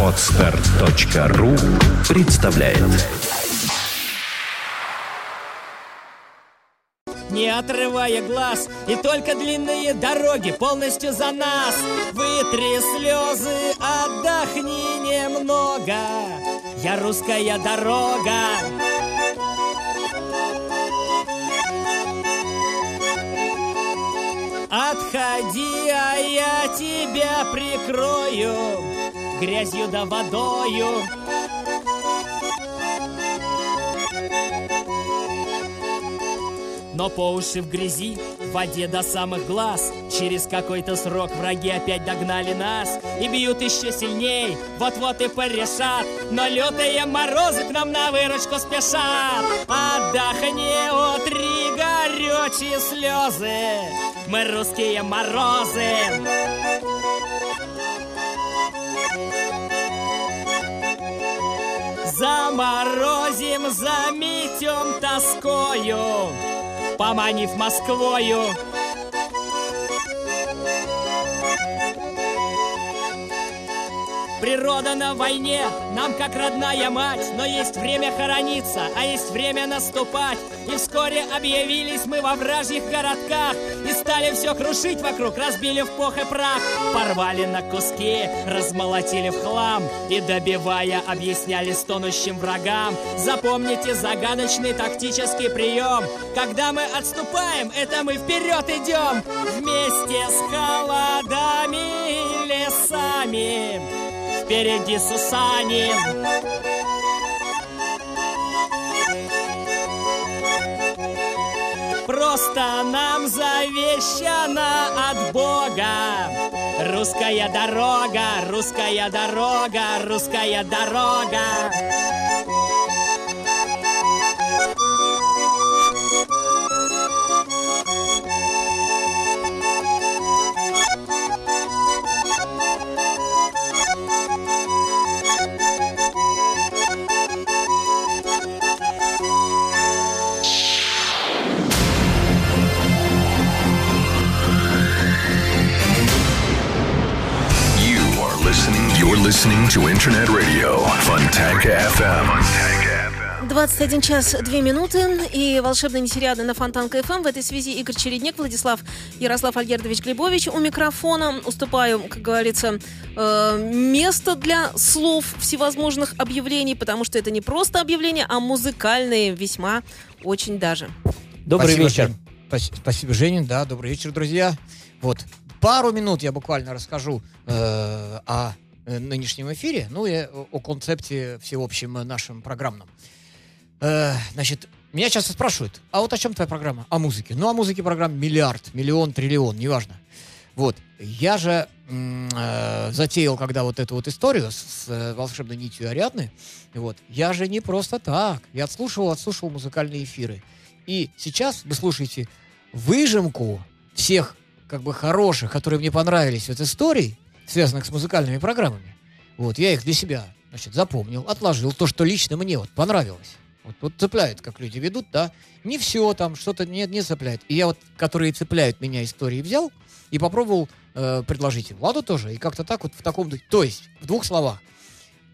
Отстар.ру представляет. Не отрывая глаз, и только длинные дороги полностью за нас. Вытри слезы, отдохни немного. Я русская дорога Отходи, а я тебя прикрою Грязью да водою. Но по уши в грязи, в воде до самых глаз. Через какой-то срок враги опять догнали нас И бьют еще сильней, вот-вот и порешат Но лютые морозы к нам на выручку спешат. Отдохни, утри горючие слезы Мы русские морозы Заморозим, заметем тоскою поманив Москвою. Природа на войне, нам как родная мать Но есть время хорониться, а есть время наступать. И вскоре объявились мы во вражьих городках И стали все крушить вокруг, разбили в пух и прах. Порвали на куски, размолотили в хлам И добивая, объясняли стонущим врагам. Запомните загадочный тактический прием Когда мы отступаем, это мы вперед идем Вместе с холодами и лесами впереди Сусанин. Просто нам завещано от Бога Русская дорога, русская дорога, русская дорога listening to Internet Radio Fontanka FM. 21 час 2 минуты и волшебная несериада на Фонтанка FM. В этой связи Игорь Чередник, Владислав Ярослав Альгердович Глебович у микрофона. Уступаю, как говорится, э, место для слов всевозможных объявлений, потому что это не просто объявления, а музыкальные весьма очень даже. Добрый Спасибо, вечер. Жень. Спасибо, Женя. Да, добрый вечер, друзья. Вот, пару минут я буквально расскажу э, о нынешнем эфире, ну и о концепте всеобщем нашем программном. Э, значит, меня часто спрашивают, а вот о чем твоя программа? О музыке. Ну, о музыке программ миллиард, миллион, триллион, неважно. Вот. Я же э, затеял, когда вот эту вот историю с, с э, волшебной нитью Ариадны, вот, я же не просто так. Я отслушивал, отслушивал музыкальные эфиры. И сейчас вы слушаете выжимку всех как бы хороших, которые мне понравились вот историй, связанных с музыкальными программами. Вот, я их для себя, значит, запомнил, отложил то, что лично мне вот понравилось. Вот, вот цепляет, как люди ведут, да. Не все там, что-то не, не цепляет. И я вот, которые цепляют меня истории, взял и попробовал э, предложить им. Ладно тоже. И как-то так вот в таком... То есть, в двух словах.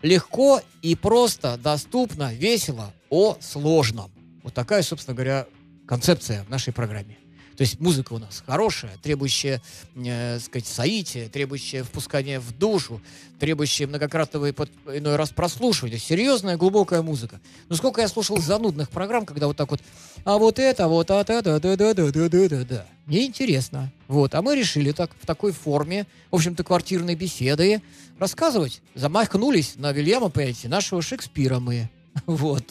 Легко и просто, доступно, весело о сложном. Вот такая, собственно говоря, концепция в нашей программе. То есть музыка у нас хорошая, требующая, э, сказать, соития, требующая впускания в душу, требующая многократного и под, иной раз прослушивания. Серьезная, глубокая музыка. Ну сколько я слушал занудных программ, когда вот так вот, а вот это, вот а да да да да да да да да да Мне интересно. Вот, а мы решили так, в такой форме, в общем-то, квартирной беседы рассказывать. Замахнулись на Вильяма, понимаете, нашего Шекспира мы. Вот.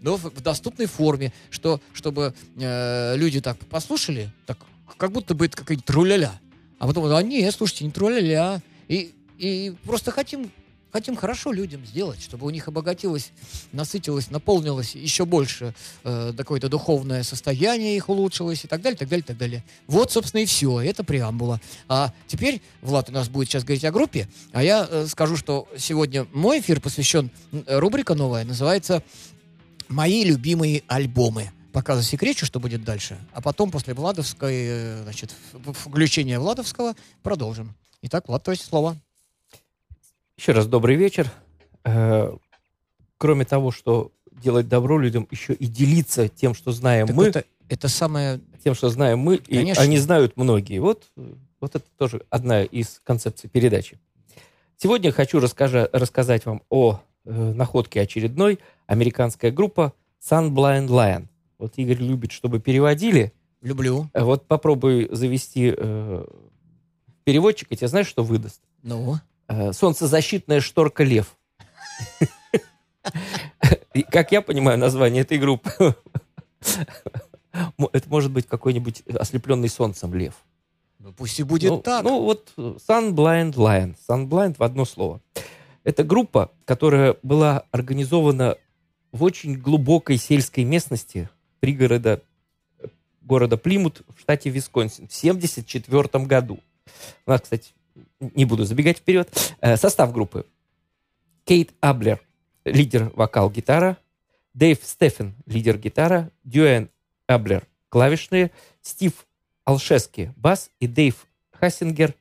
Но в, доступной форме, что, чтобы э, люди так послушали, так, как будто бы это какая-нибудь труляля. А потом, а нет, слушайте, не труляля. И, и просто хотим хотим хорошо людям сделать, чтобы у них обогатилось, насытилось, наполнилось еще больше э, какое-то духовное состояние их улучшилось и так далее, так далее, так далее. Вот, собственно, и все. Это преамбула. А теперь Влад у нас будет сейчас говорить о группе, а я э, скажу, что сегодня мой эфир посвящен, рубрика новая, называется «Мои любимые альбомы» пока засекречу, что будет дальше. А потом, после Владовской, э, значит, включения Владовского, продолжим. Итак, Влад, то есть слово. Еще раз добрый вечер. Э, кроме того, что делать добро людям, еще и делиться тем, что знаем Так мы, это, это самое... тем, что знаем мы, и Конечно. они знают многие. Вот, вот это тоже одна из концепций передачи. Сегодня хочу расскажа- рассказать вам о э, находке очередной. Американская группа Sunblind Lion. Вот Игорь любит, чтобы переводили. Люблю. Э, Вот попробуй завести э, переводчик, и тебе знаешь, что выдаст? Ну, солнцезащитная шторка лев. Как я понимаю название этой группы, это может быть какой-нибудь ослепленный солнцем лев. ну, пусть и будет ну, так. Ну вот э, Sunblind Lion. Sunblind в одно слово. Это группа, которая была организована в очень глубокой сельской местности пригорода э, города Плимут в штате Висконсин в 1974 году. У нас, кстати, не буду забегать вперед. Э, Состав группы. Кейт Аблер, лидер вокал-гитара. Дэйв Стефен, лидер гитара. Дюэн Аблер, клавишные. Стив Алшески, бас. И Дэйв Хассингер,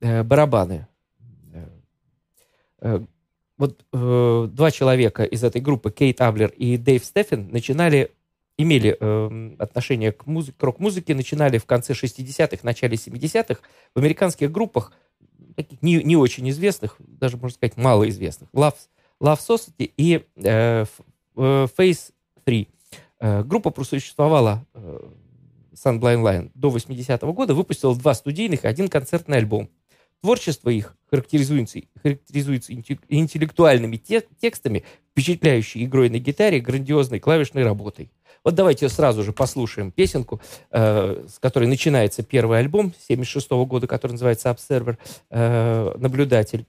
э, барабаны. Э, Вот э, два человека из этой группы, Кейт Аблер и Дэйв Стефен, начинали имели э, отношение к, музи- к рок-музыке, начинали в конце 60-х, начале 70-х в американских группах, таких не, не очень известных, даже, можно сказать, малоизвестных. Love, Love Society и э, F- э, Phase 3. Э, группа просуществовала э, Sunblind Line до 80-го года, выпустила два студийных и один концертный альбом. Творчество их характеризуется, характеризуется инте- интеллектуальными те- текстами, впечатляющей игрой на гитаре, грандиозной клавишной работой. Вот давайте сразу же послушаем песенку, э, с которой начинается первый альбом 76 года, который называется Observer, э, наблюдатель.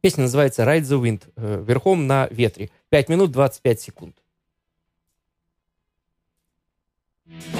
Песня называется Ride the Wind, э, верхом на ветре. 5 минут 25 секунд. Come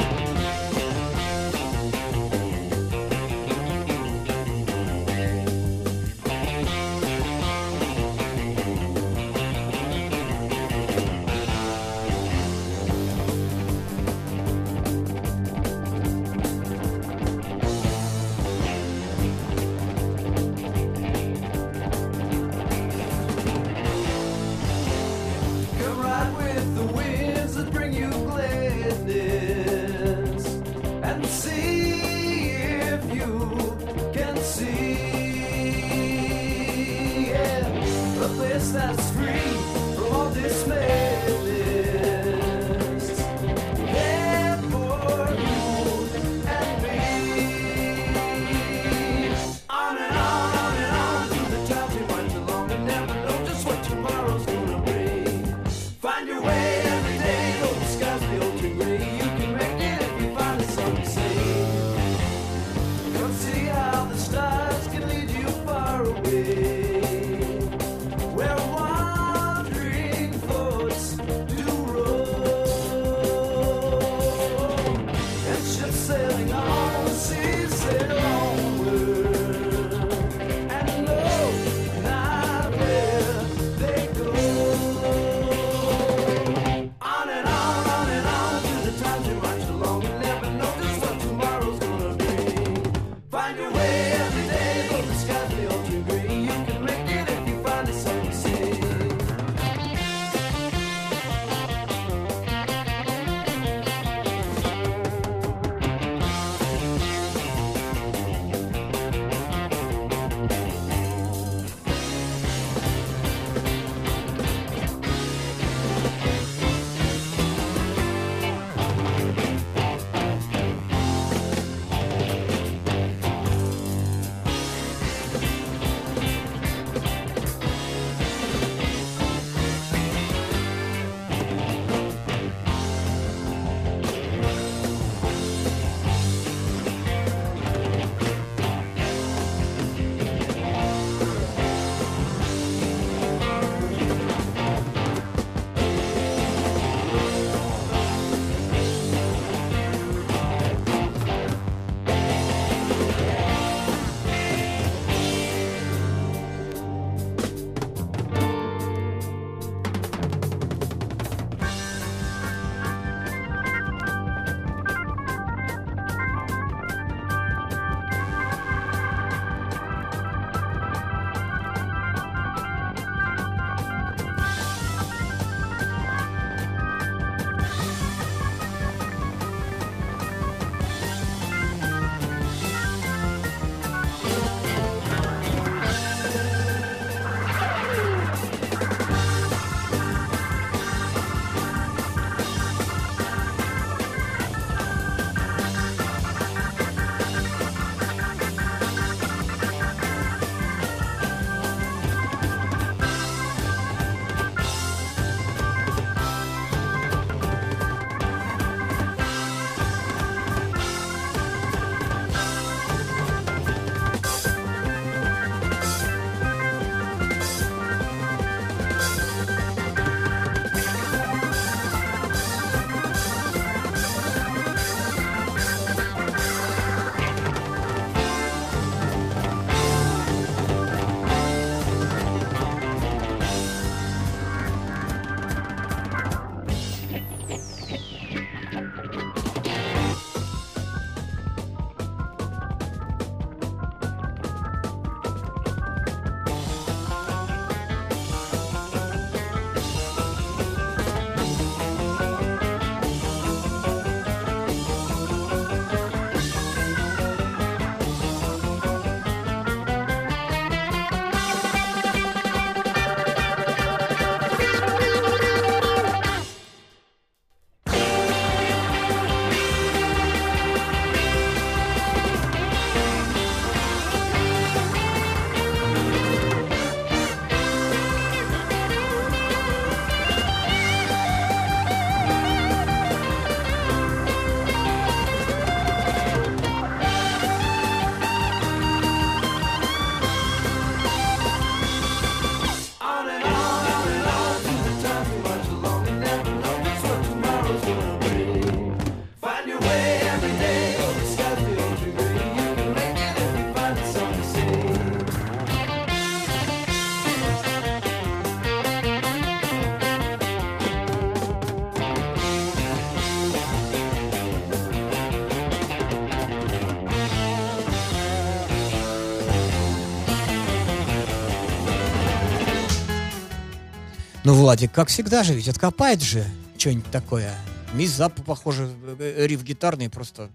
Ну, Владик, как всегда же, ведь откопает же что-нибудь такое. Мисс Запа, похоже, э, риф гитарный просто.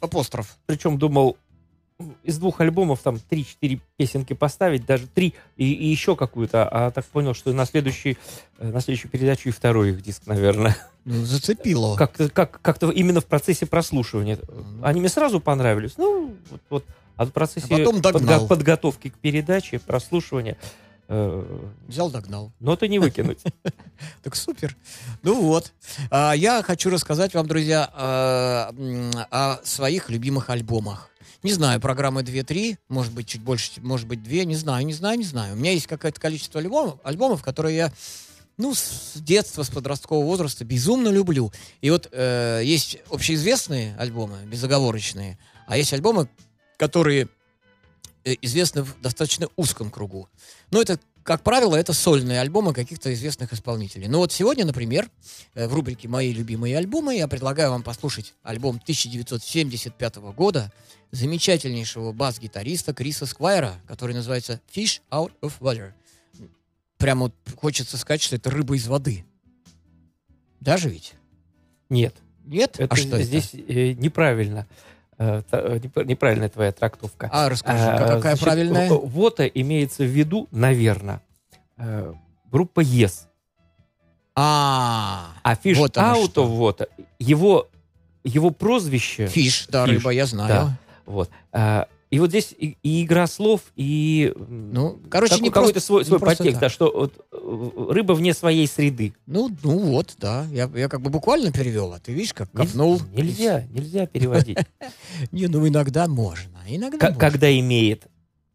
Апостроф. Причем думал, из двух альбомов там 3-4 песенки поставить, даже три и, и еще какую-то, а так понял, что на, следующий, э, на следующую передачу и второй их диск, наверное. Ну, зацепило. Как-то как, как-то именно в процессе прослушивания. Они мне сразу понравились. Ну, вот, вот. А в процессе А потом догнал. подго- подготовки к передаче, прослушивания, э, Взял, догнал. ноты не выкинуть. Так супер. Ну вот. А, я хочу рассказать вам, друзья, м, о своих любимых альбомах. Не знаю, программы 2-3, может быть, чуть больше, может быть, 2, не знаю, не знаю, не знаю. У меня есть какое-то количество альбомов, альбомов которые я, ну, с детства, с подросткового возраста безумно люблю. И вот э, есть общеизвестные альбомы, безоговорочные, а есть альбомы, которые э, известны в достаточно узком кругу. Но это, как правило, это сольные альбомы каких-то известных исполнителей. Ну вот сегодня, например, э, в рубрике «Мои любимые альбомы» я предлагаю вам послушать альбом 1975 года замечательнейшего бас-гитариста Криса Сквайра, который называется «Fish Out of Water». Прямо вот хочется сказать, что это рыба из воды. Даже ведь? Нет. Нет? Это а что это? здесь э, неправильно. Э, э, непра- неправильная твоя трактовка. А, расскажи, А, какая значит, правильная? Вот имеется в виду, наверное, группа Yes. А, А Fish Вот Out of Water, его, его прозвище, фиш, да, Фиш, рыба, я знаю. да. вот, а, и вот здесь и, и игра слов, и Ну, короче, какой- не какой-то просто- свой, свой подтекст, да, что вот, рыба вне своей среды. Ну, ну вот, да. Я, я как бы буквально перевел, а ты видишь, как копнул. Нельзя, нельзя переводить. Не, ну иногда можно. Иногда. Когда имеет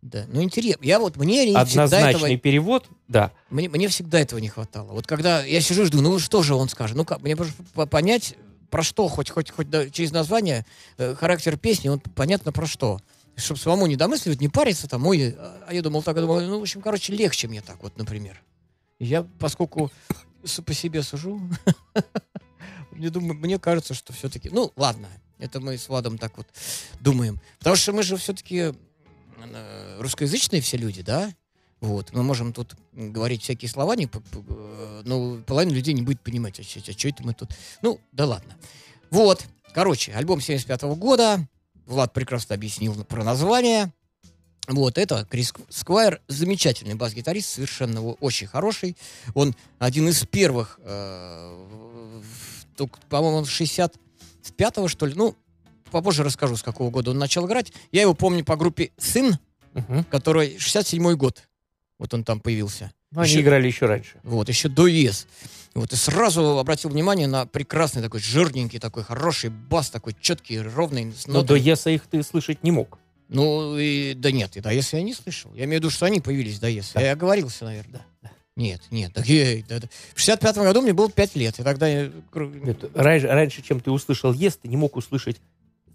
Да. Ну интересно. Я вот мне не всегда однозначный этого, перевод, да. мне, мне всегда этого не хватало. Вот когда я сижу и жду, ну что же он скажет? Ну как, мне понять про что, хоть хоть хоть да, через название, э, характер песни, вот понятно про что. Чтобы самому не домысливать, не париться там, ой, а а я думал так, я думал, ну, в общем, короче, легче мне так вот, например. Я, поскольку по себе сужу, мне, думаю, мне кажется, что все-таки... Ну, ладно, это мы с Владом так вот думаем. Потому что мы же все-таки русскоязычные все люди, да? Вот, мы можем тут говорить всякие слова, не, э, но половина людей не будет понимать, а что это мы тут... Ну, да ладно. Вот, короче, альбом 75 года, Влад прекрасно объяснил про название. Вот, это Крис Сквайр, замечательный бас-гитарист, совершенно очень хороший. Он один из первых, э, по-моему, он 65-го, что ли, ну, попозже расскажу, с какого года он начал играть. Я его помню по группе «Сын», Мгм. который 67-й год. Вот он там появился. Ну, они Еще- играли еще раньше. Вот, еще до ЕС. Вот, и сразу обратил внимание на прекрасный такой жирненький, такой хороший бас, такой четкий, ровный. Но до нотами. Еса их ты слышать не мог. Ну, и, да нет, и до ЕС я не слышал. Я имею в виду, что они появились до ЕС. Да. Я оговорился, наверное. Нет, нет. так я- да, да. В 65 году мне было 5 лет, и тогда я... Нет, раньше, раньше, чем ты услышал Ес, ты не мог услышать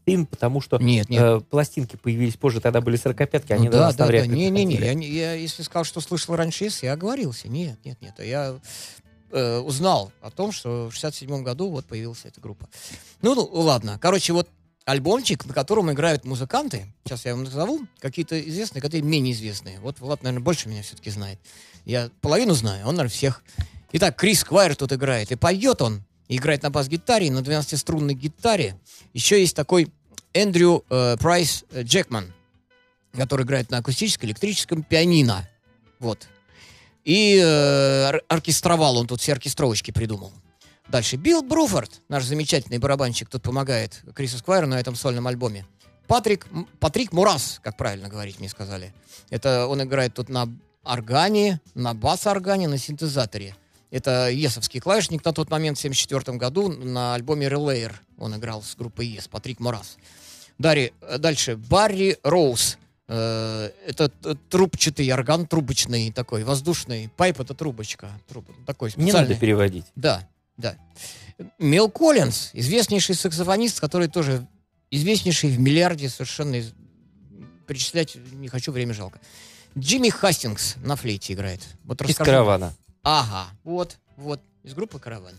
Тын, потому что Нет, нет. э, пластинки появились позже, тогда были 45-ки, они Ну до да, да, да. ли Не-не-не, доходили. я, не- я если сказал, что слышал раньше ЕС, я оговорился. Нет, нет, нет. Я э, узнал о том, что в 67 году вот появилась эта группа. Ну, ну, ладно. Короче, вот альбомчик, на котором играют музыканты, сейчас я вам назову, какие-то известные, какие-то менее известные. Вот Влад, наверное, больше меня все-таки знает. Я половину знаю, он, наверное, всех. Итак, Крис Квайр тут играет, и поет он, и играет на бас-гитаре, на 12-струнной гитаре. Еще есть такой Эндрю э, Прайс э, Джекман, который играет на акустическом, электрическом пианино. Вот. И э, ор- оркестровал он тут все оркестровочки придумал. Дальше Билл Бруфорд, наш замечательный барабанщик, тут помогает Крису Сквайру на этом сольном альбоме. Патрик, Патрик Мурас, как правильно говорить, мне сказали. Это он играет тут на органе, на бас-органе, на синтезаторе. Это есовский клавишник на тот момент, в 1974 году, на альбоме Relayer он играл с группой Ес, Патрик Мурас. Дари- э, дальше Барри Роуз. Э, Это т- трубчатый орган, трубочный такой, воздушный. Пайп — это трубочка. Труб, такой Не специальный. надо переводить. Да, да. Мел Коллинз, известнейший саксофонист, который тоже известнейший в миллиарде совершенно из- перечислять не хочу, время жалко. Джимми Хастингс на флейте играет. Вот Из расскажи. каравана. Ага, вот, вот, из группы «Караван».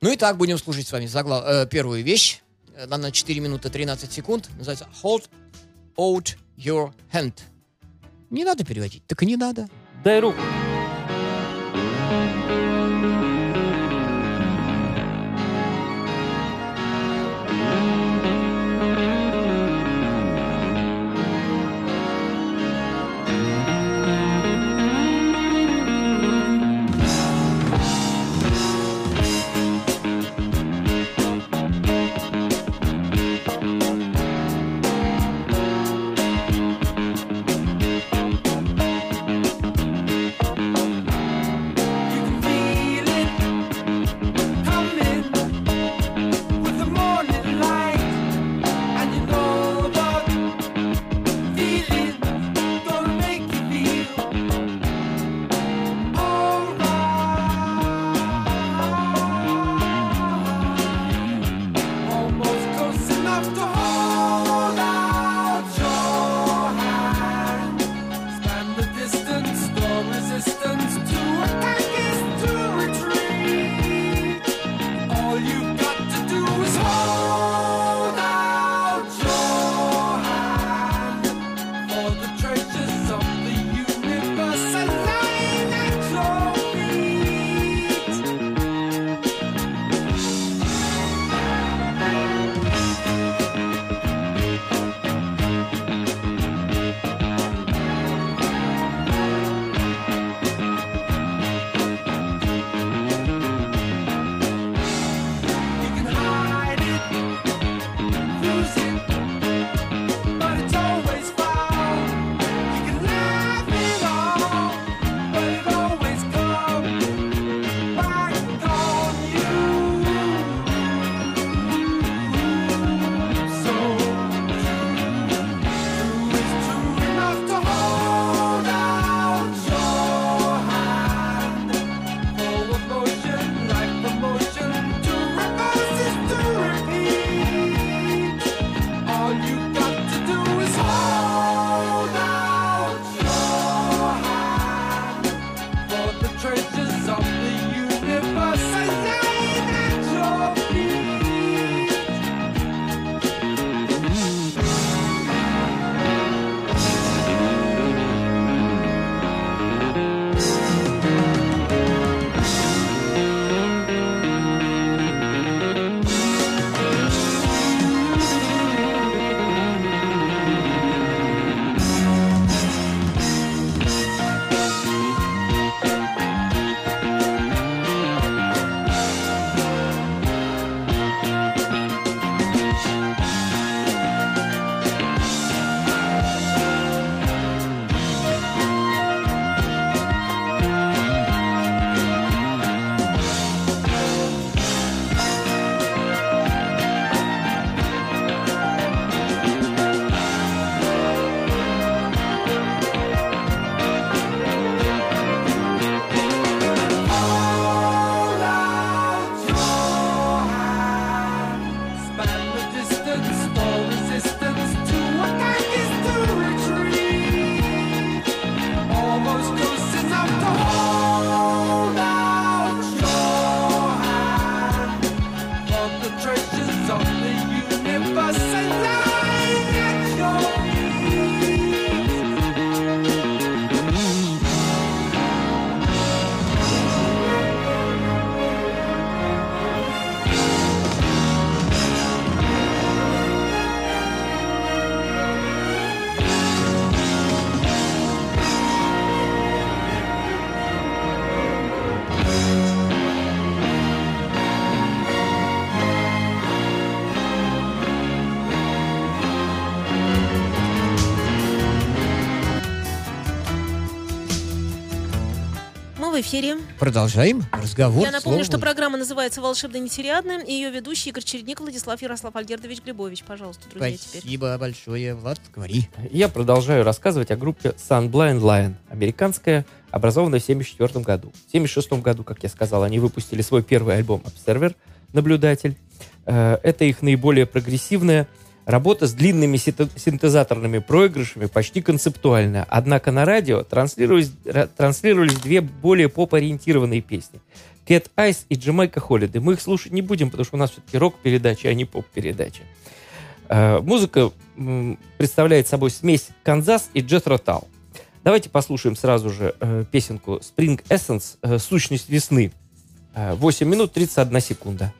Ну и так будем слушать с вами загла- э, первую вещь. Э, Она на 4 минуты 13 секунд. Называется «Hold out your hand». Не надо переводить, так и не надо. Дай руку. Эфире. Продолжаем разговор. Я напомню, Слово что программа называется «Волшебно нетериадным», и ее ведущий Игорь Чередник, Владислав Ярослав Альгердович Глебович. Пожалуйста, друзья, теперь. Спасибо большое, Влад, говори. Я продолжаю рассказывать о группе Sunblind Lion, американская, образованная в 1974 году. В 1976 году, как я сказал, они выпустили свой первый альбом Observer, наблюдатель. Э, Это их наиболее прогрессивная работа с длинными синте- синтезаторными проигрышами, почти концептуальная. Однако на радио транслировались, ра- транслировались две более поп-ориентированные песни. Cat Eyes и Jamaica Holiday. Мы их слушать не будем, потому что у нас все-таки рок-передача, а не поп-передача. Э, Музыка представляет собой смесь Канзас и Джетро Тал. Давайте послушаем сразу же э, песенку Spring Essence э, «Сущность весны». Э, 8 минут 31 секунда.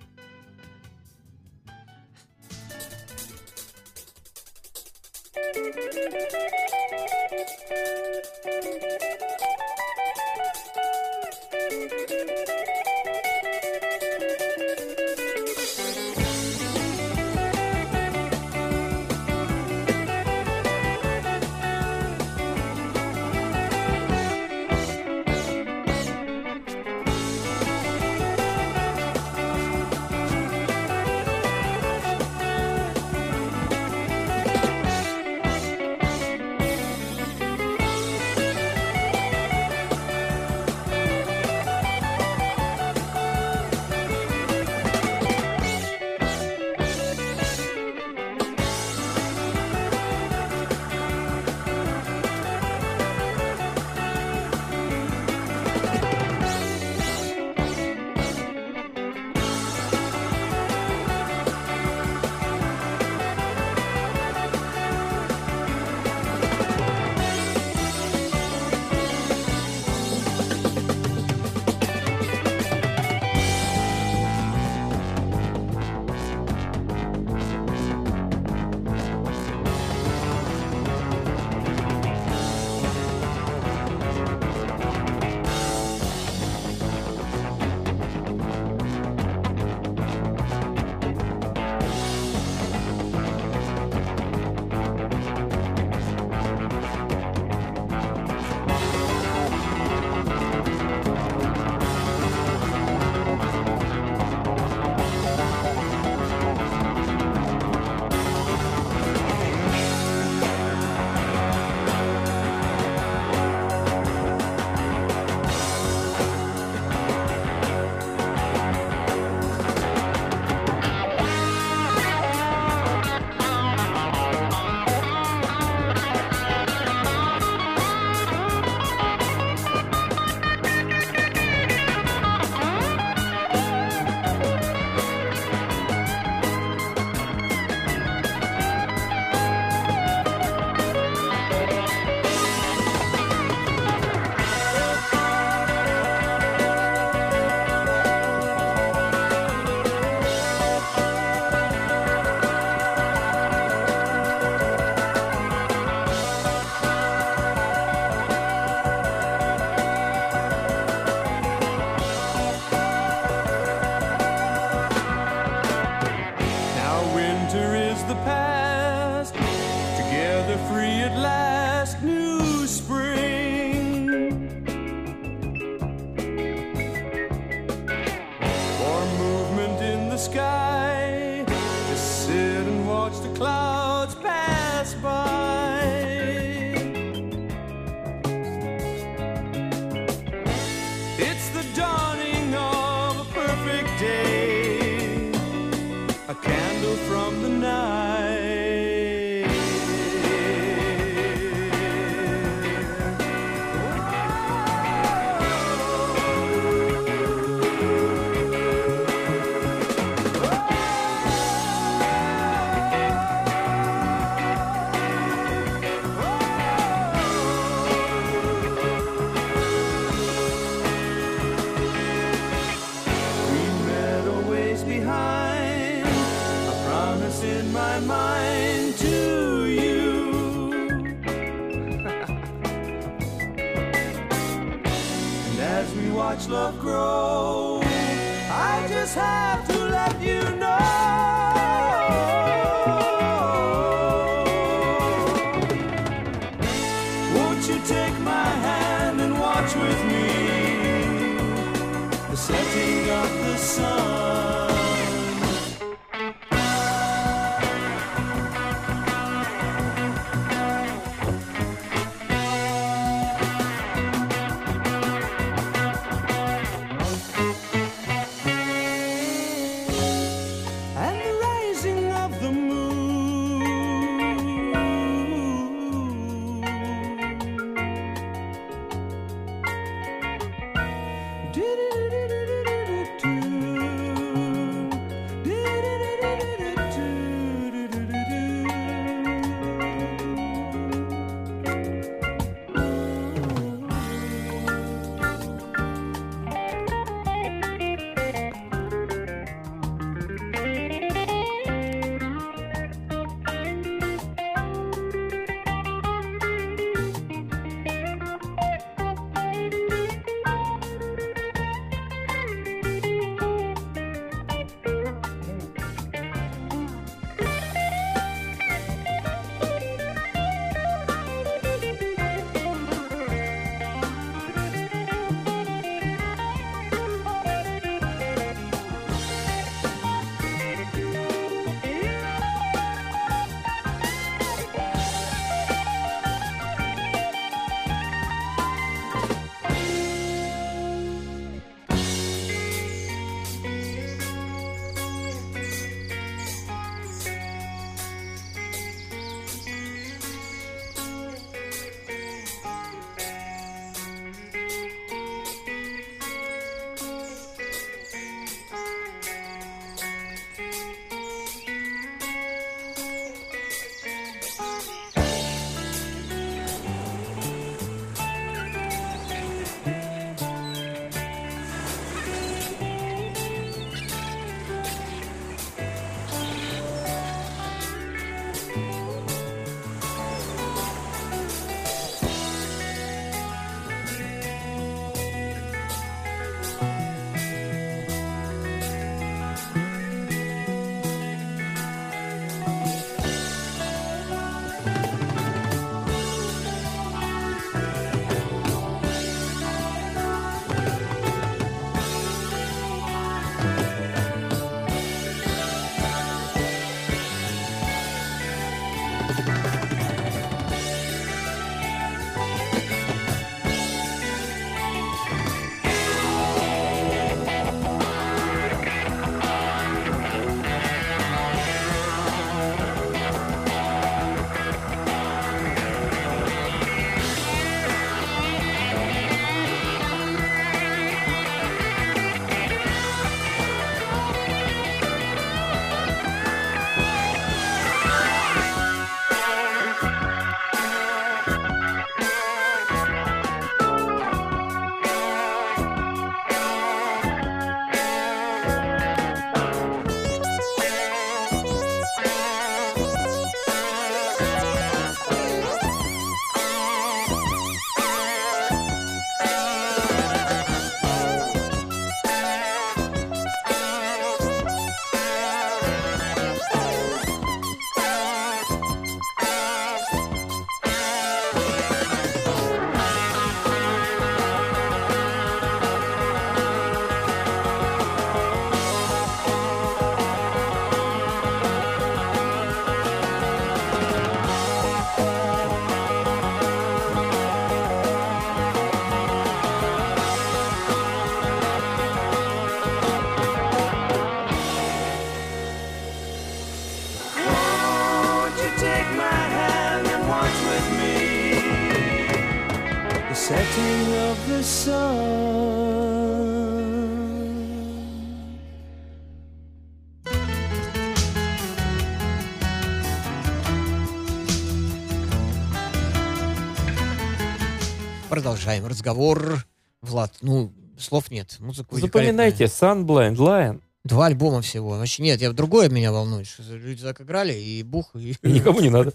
Продолжаем разговор. Влад, ну, слов нет. Музыку Запоминайте, Sunblind Lion. Два альбома всего. Вообще нет, я другое меня волнует. Что люди так играли, и бух, и... И никому не надо.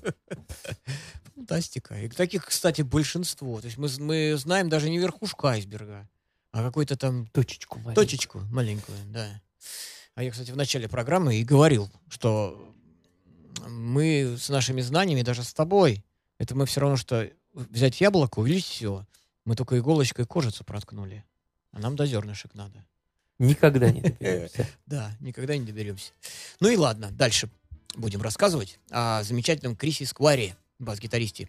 Фантастика. И таких, кстати, большинство. То есть мы, мы знаем даже не верхушку айсберга, а какой-то там Точечку маленькую. точечку маленькую, да. А я, кстати, в начале программы и говорил, что мы с нашими знаниями, даже с тобой, это мы все равно, что взять яблоко, увидеть все. Мы только иголочкой кожицу проткнули. А нам до зернышек надо. Никогда не доберемся. Да, никогда не доберемся. Ну и ладно, дальше будем рассказывать о замечательном Крисе Скваре, бас-гитаристе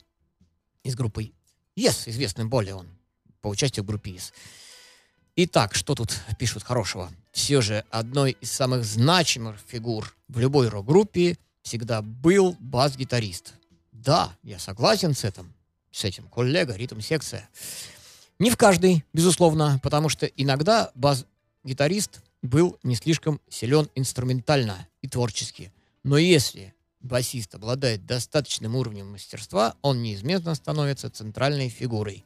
из группы Yes, известным более он по участию в группе Yes. Итак, что тут пишут хорошего? Все же одной из самых значимых фигур в любой рок-группе всегда был бас-гитарист. Да, я согласен с этим, с этим, коллега, ритм-секция. Не в каждой, безусловно, потому что иногда бас-гитарист был не слишком силен инструментально и творчески. Но если басист обладает достаточным уровнем мастерства, он неизменно становится центральной фигурой.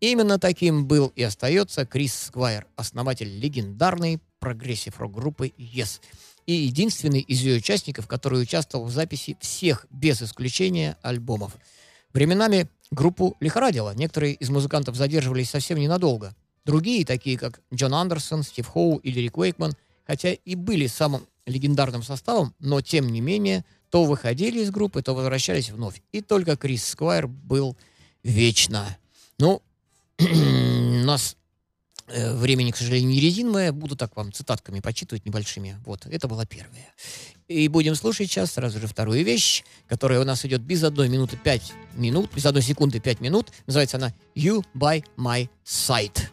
Именно таким был и остается Крис Сквайр, основатель легендарной прогрессив-рок группы Yes и единственный из ее участников, который участвовал в записи всех, без исключения, альбомов. Временами группу лихорадило, некоторые из музыкантов задерживались совсем ненадолго. Другие, такие как Джон Андерсон, Стив Хоу или Рик Уэйкман, хотя и были самым легендарным составом, но тем не менее то выходили из группы, то возвращались вновь. И только Крис Сквайр был вечно. Ну, нас времени, к сожалению, не резиновое. Буду так вам цитатками почитывать небольшими. Вот, это была первая. И будем слушать сейчас сразу же вторую вещь, которая у нас идет без одной минуты пять минут, без одной секунды пять минут. Называется она «You by my side».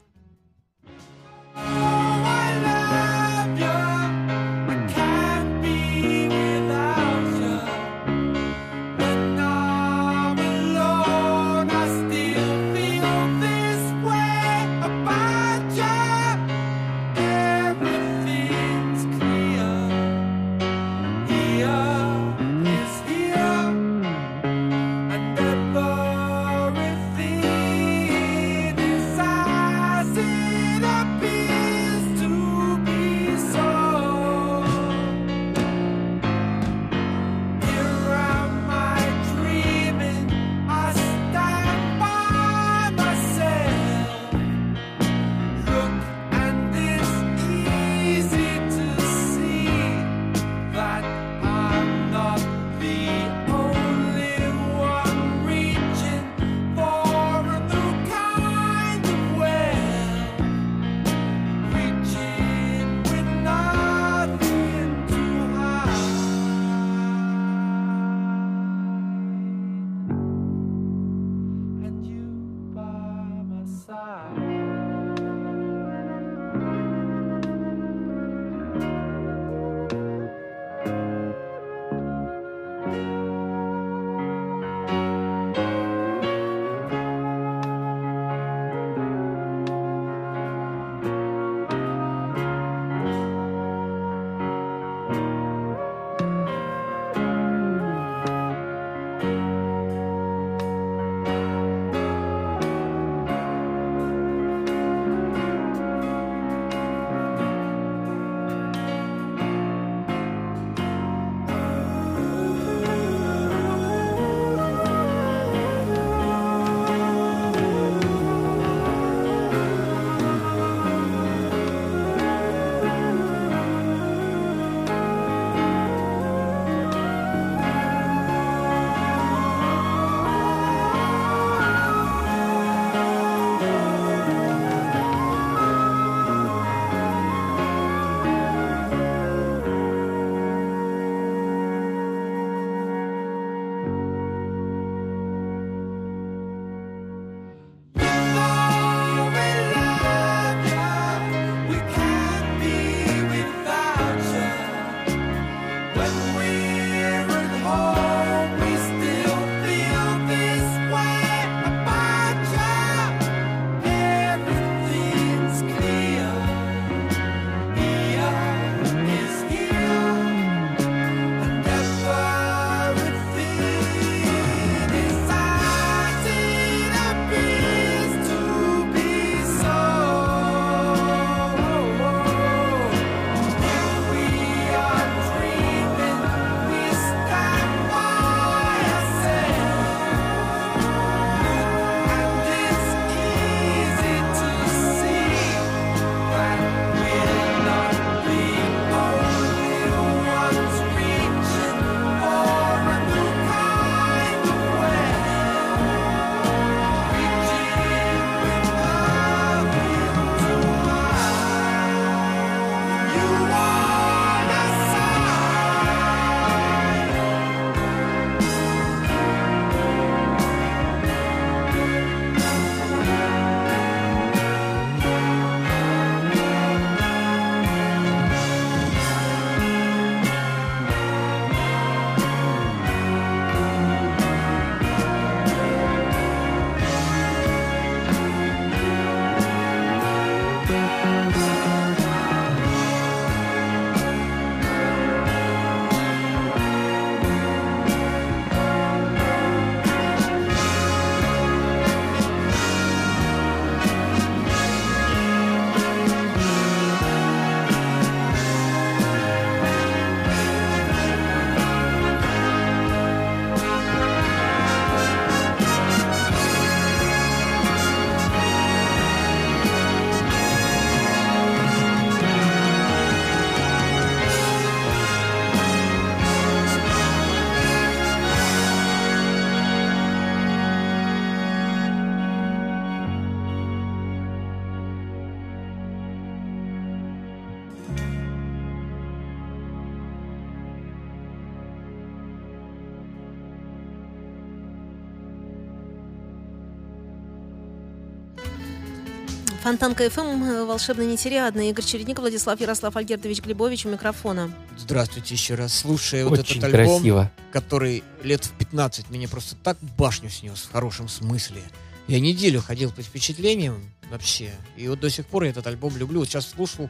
Фонтанка ФМ, э, волшебно нетериадно. Игорь Чередников, Владислав Ярослав Альгердович Глебович у микрофона. Здравствуйте еще раз. Слушая вот этот альбом, красиво. который лет в 15 мне просто так башню снес в хорошем смысле. Я неделю ходил по впечатлениям вообще. И вот до сих пор я этот альбом люблю. Вот сейчас слушал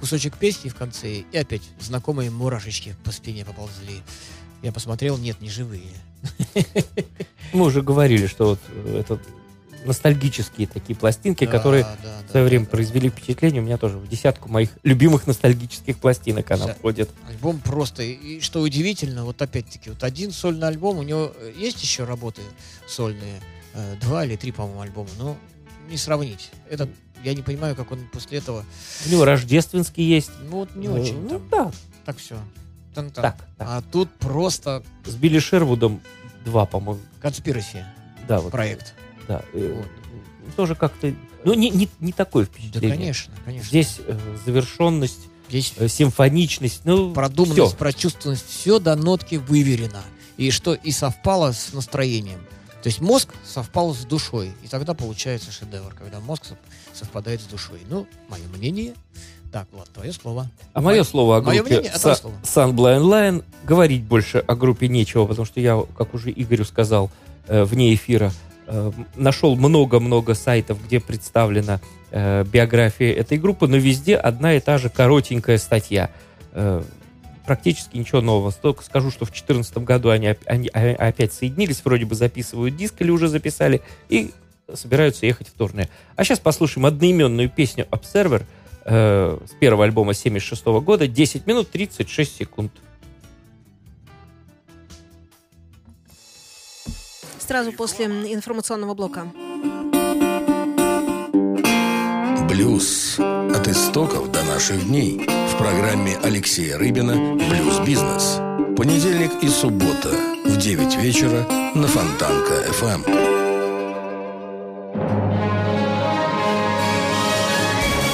кусочек песни в конце, и опять знакомые мурашечки по спине поползли. Я посмотрел, нет, не живые. Мы уже говорили, что вот э, это ностальгические такие пластинки, которые Да, да, в свое да, время да. произвели впечатление. У меня тоже в десятку моих любимых ностальгических пластинок она Да. входит. Альбом просто. И что удивительно, вот опять-таки, вот один сольный альбом, у него э, есть еще работы сольные, э, два или три, по-моему, альбома, но не сравнить. Это я не понимаю, как он после этого. У него рождественский есть. Ну вот не Э, очень Ну там. да, Так все. Там, там. так, так. А тут просто С Билли Шервудом два, по-моему. конспираси Да, вот. проект. Да. э, Вот. Тоже как-то... Ну, не, не, не такое Да, впечатление. конечно, конечно. Здесь э, завершенность, Здесь э, симфоничность, ну, продуманность, всё. прочувствованность, все до нотки выверено. И что и совпало с настроением. То есть мозг совпал с душой. И тогда получается шедевр, когда мозг сов- совпадает с душой. Ну, мое мнение. Так, Влад, твое слово. А мое слово о группе мнение, а слово. Sunblind Line говорить больше о группе нечего, потому что я, как уже Игорю сказал э, вне эфира, нашел много-много сайтов, где представлена э, биография этой группы, но везде одна и та же коротенькая статья. Э, практически ничего нового. Только скажу, что в 2014 году они, они а- опять соединились, вроде бы записывают диск или уже записали, и собираются ехать в турне. А сейчас послушаем одноименную песню Observer э, с первого альбома 76 года, 10 минут 36 секунд. Сразу после информационного блока. Блюз. От истоков до наших дней. В программе Алексея Рыбина «Блюз-бизнес». Понедельник и суббота в 9 вечера на Фонтанка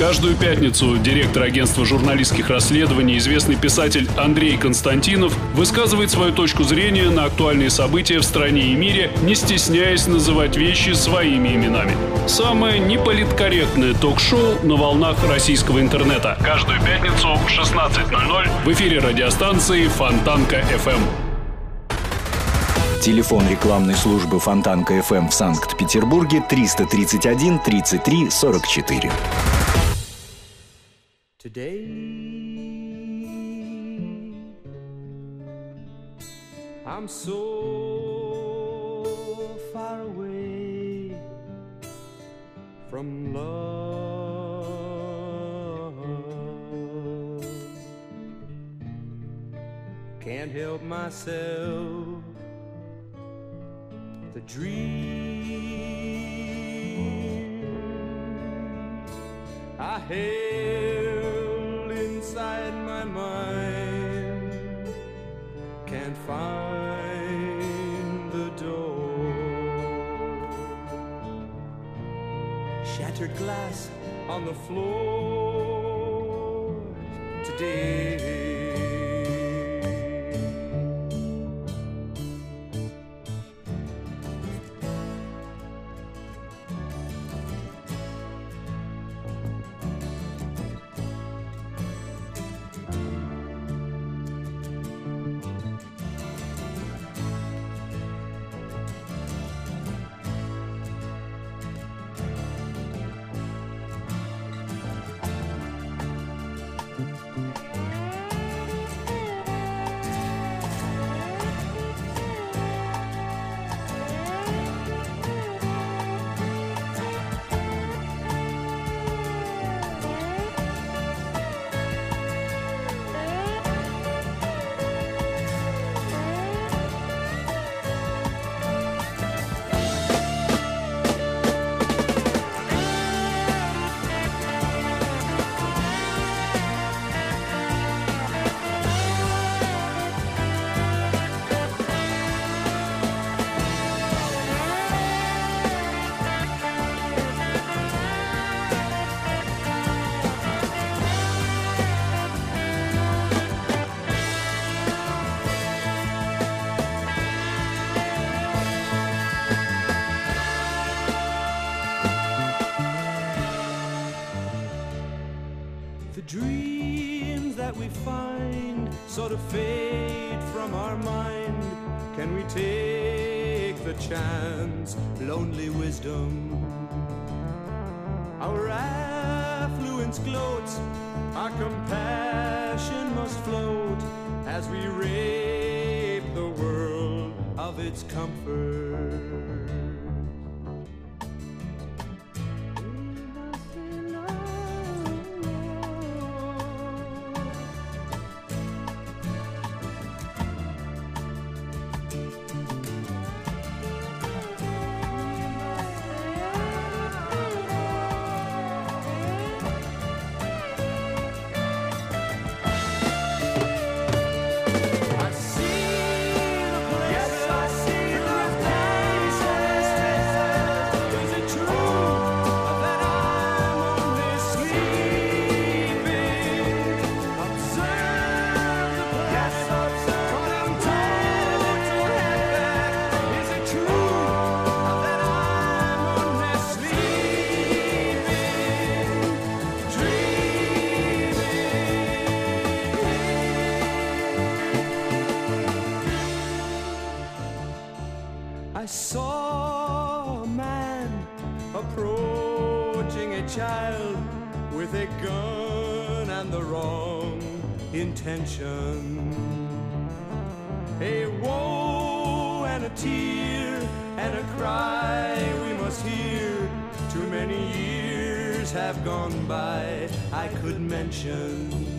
Каждую пятницу директор агентства журналистских расследований, известный писатель Андрей Константинов высказывает свою точку зрения на актуальные события в стране и мире, не стесняясь называть вещи своими именами. Самое неполиткорректное ток-шоу на волнах российского интернета. Каждую пятницу в 16.00 в эфире радиостанции Фонтанка FM. Телефон рекламной службы Фонтанка FM в Санкт-Петербурге 331 33 44. Today, I'm so far away from love. Can't help myself. The dream I held inside my mind can't find the door. Shattered glass on the floor today. to fade from our mind? Can we take the chance? Lonely wisdom. Our affluence gloats, our compassion must float as we rape the world of its comfort. saw a man approaching a child with a gun and the wrong intention. A woe and a tear and a cry we must hear. Too many years have gone by, I could mention.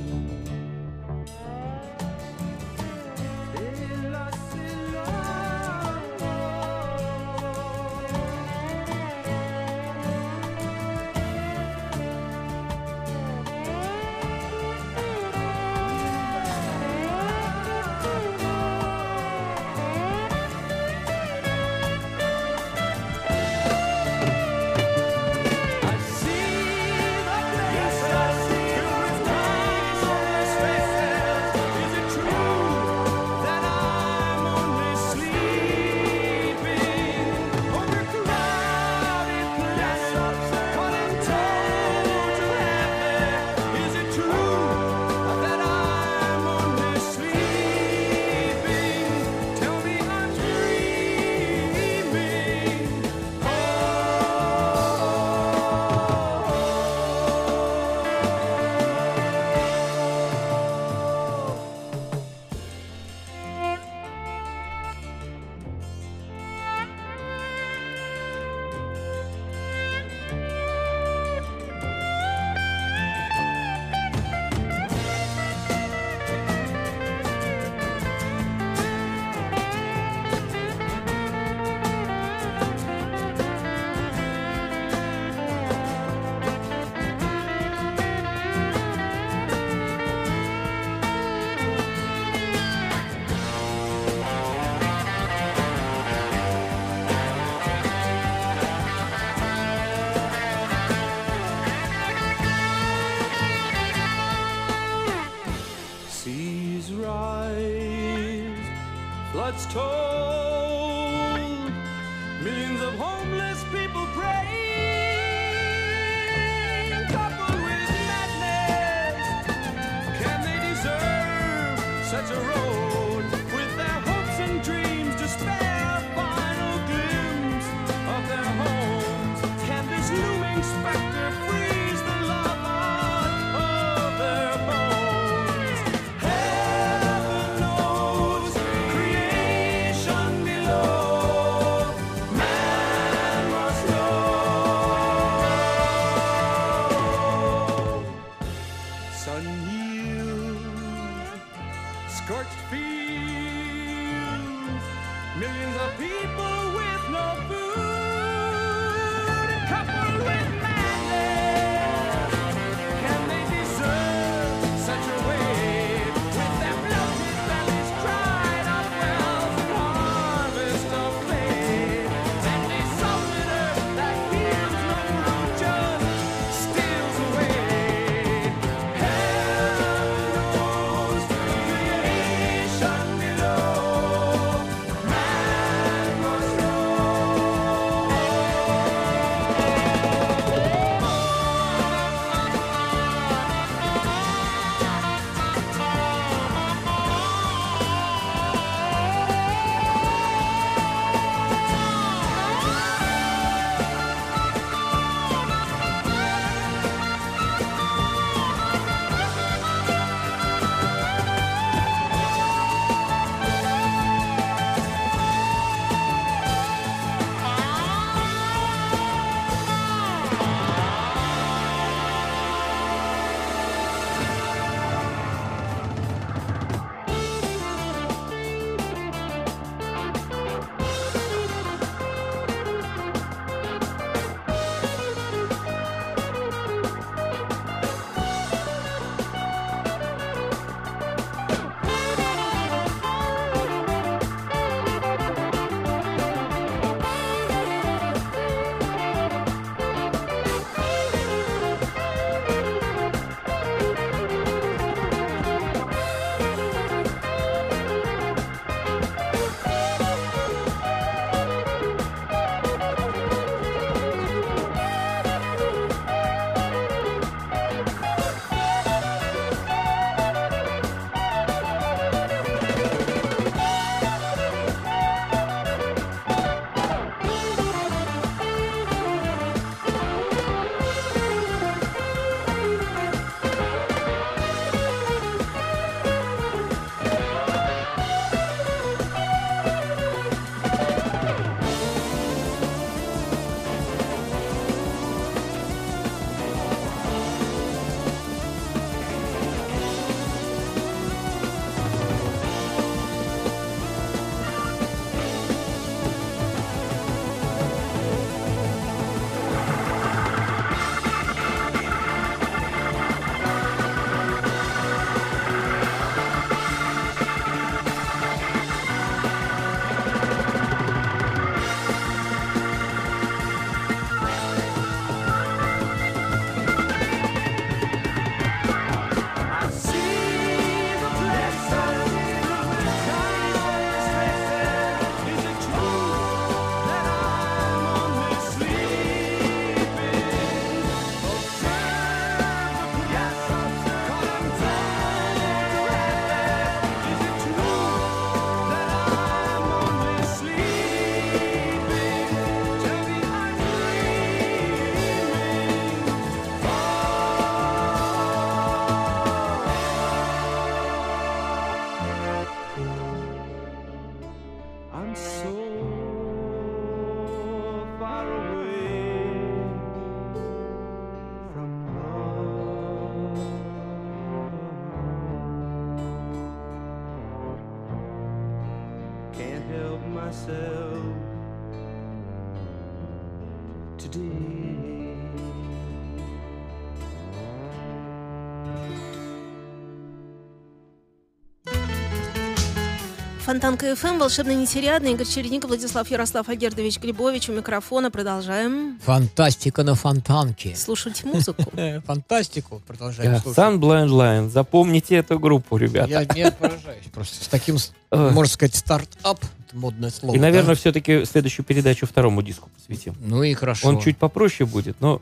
Фонтанка ФМ, волшебный нетериадный, Игорь Чередник, Владислав Ярослав Агердович Глебович у микрофона. Продолжаем Фантастика на фонтанке. слушать музыку. Фантастику продолжаем слушать. Sunblind Lion. Запомните эту группу, ребята. Я не поражаюсь просто. С таким, можно сказать, стартап, это модное слово. И, наверное, да? все-таки следующую передачу второму диску посвятим. Ну и хорошо. Он чуть попроще будет, но,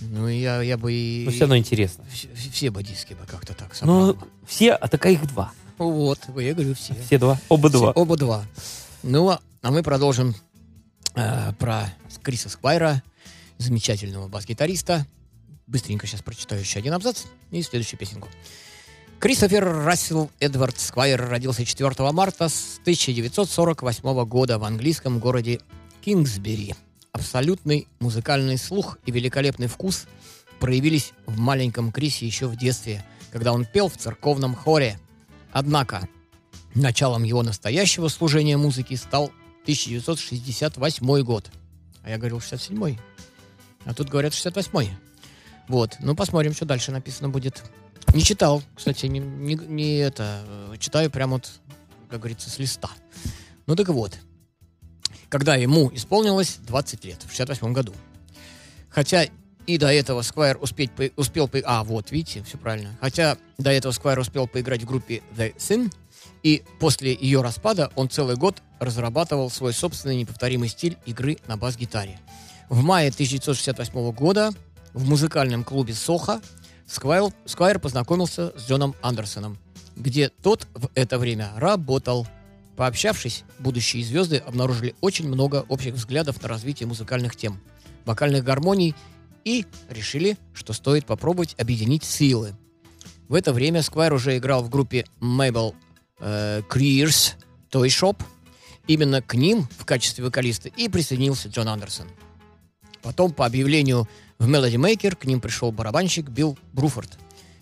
Ну я, я бы и... но все равно интересно. Все, все бы диски бы как-то так собрал. Бы. все, а так их два. Вот, я говорю все. Все два. Оба Все, два. Оба два. Ну, а а мы продолжим э, про Криса Сквайра, замечательного бас-гитариста. Быстренько сейчас прочитаю еще один абзац и следующую песенку. Кристофер Рассел Эдвард Сквайр родился 4 марта с 1948 года в английском городе Кингсбери. Абсолютный музыкальный слух и великолепный вкус проявились в маленьком Крисе еще в детстве, когда он пел в церковном хоре. Однако Началом его настоящего служения музыки стал 1968 год. А я говорил 67-й. А тут говорят 68-й. Вот. Ну, посмотрим, что дальше написано будет. Не читал, кстати, не, не- не это. э, Читаю прямо вот, как говорится, с листа. Ну так вот. Когда ему исполнилось 20 лет, в 68 году. Хотя и до этого Сквайр успеть, успел... А, вот, видите, все правильно. Хотя до этого Сквайр успел поиграть в группе The Sin, и после ее распада он целый год разрабатывал свой собственный неповторимый стиль игры на бас-гитаре. В мае 1968 года в музыкальном клубе «Соха» Сквайр, Сквайр познакомился с Джоном Андерсоном, где тот в это время работал. Пообщавшись, будущие звезды обнаружили очень много общих взглядов на развитие музыкальных тем, вокальных гармоний и решили, что стоит попробовать объединить силы. В это время Сквайр уже играл в группе Mabel э, Creers Toy Shop. Именно к ним в качестве вокалиста и присоединился Джон Андерсон. Потом, по объявлению в Melody Maker, к ним пришел барабанщик Билл Бруфорд.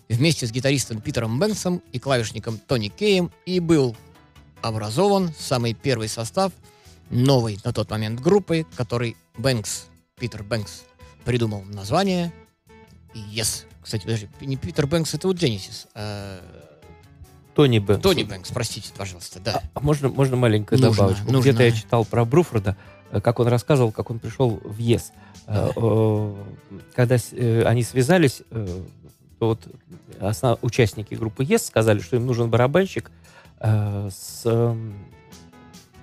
Вместе с гитаристом Питером Бэнксом и клавишником Тони Кейем и был образован самый первый состав новой на тот момент группы, который Бэнкс, Питер Бэнкс, придумал название Yes. Кстати, подожди, не Питер Бэнкс, это вот Genesis. а Тони Бэнкс. Тони Бэнкс, простите, пожалуйста, да. А можно, можно маленькую Нужно, добавочку? нужно. Где-то я читал про Бруфорда, э, как он рассказывал, как он пришел в ЕС. Э, э, Когда они связались, то вот основ- участники группы ЕС сказали, что им нужен барабанщик с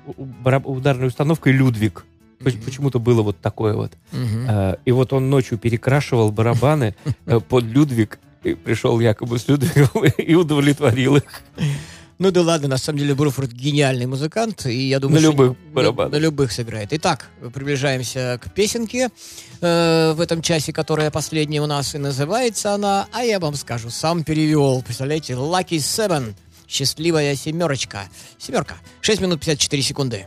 ударной установкой «Людвиг». Мгм. Почему-то было вот такое вот. Э, И вот он ночью перекрашивал барабаны э, под Людвиг, и пришел якобы с Людвигом и удовлетворил их. Ну да ладно, на самом деле Бруфорд гениальный музыкант, и я думаю, На любых на- барабанах. На, любых сыграет. Итак, приближаемся к песенке э, в этом часе, которая последняя у нас, и называется она, а я вам скажу, сам перевел. Представляете, Lucky Seven, счастливая семерочка. Семерка. 6 минут 54 секунды.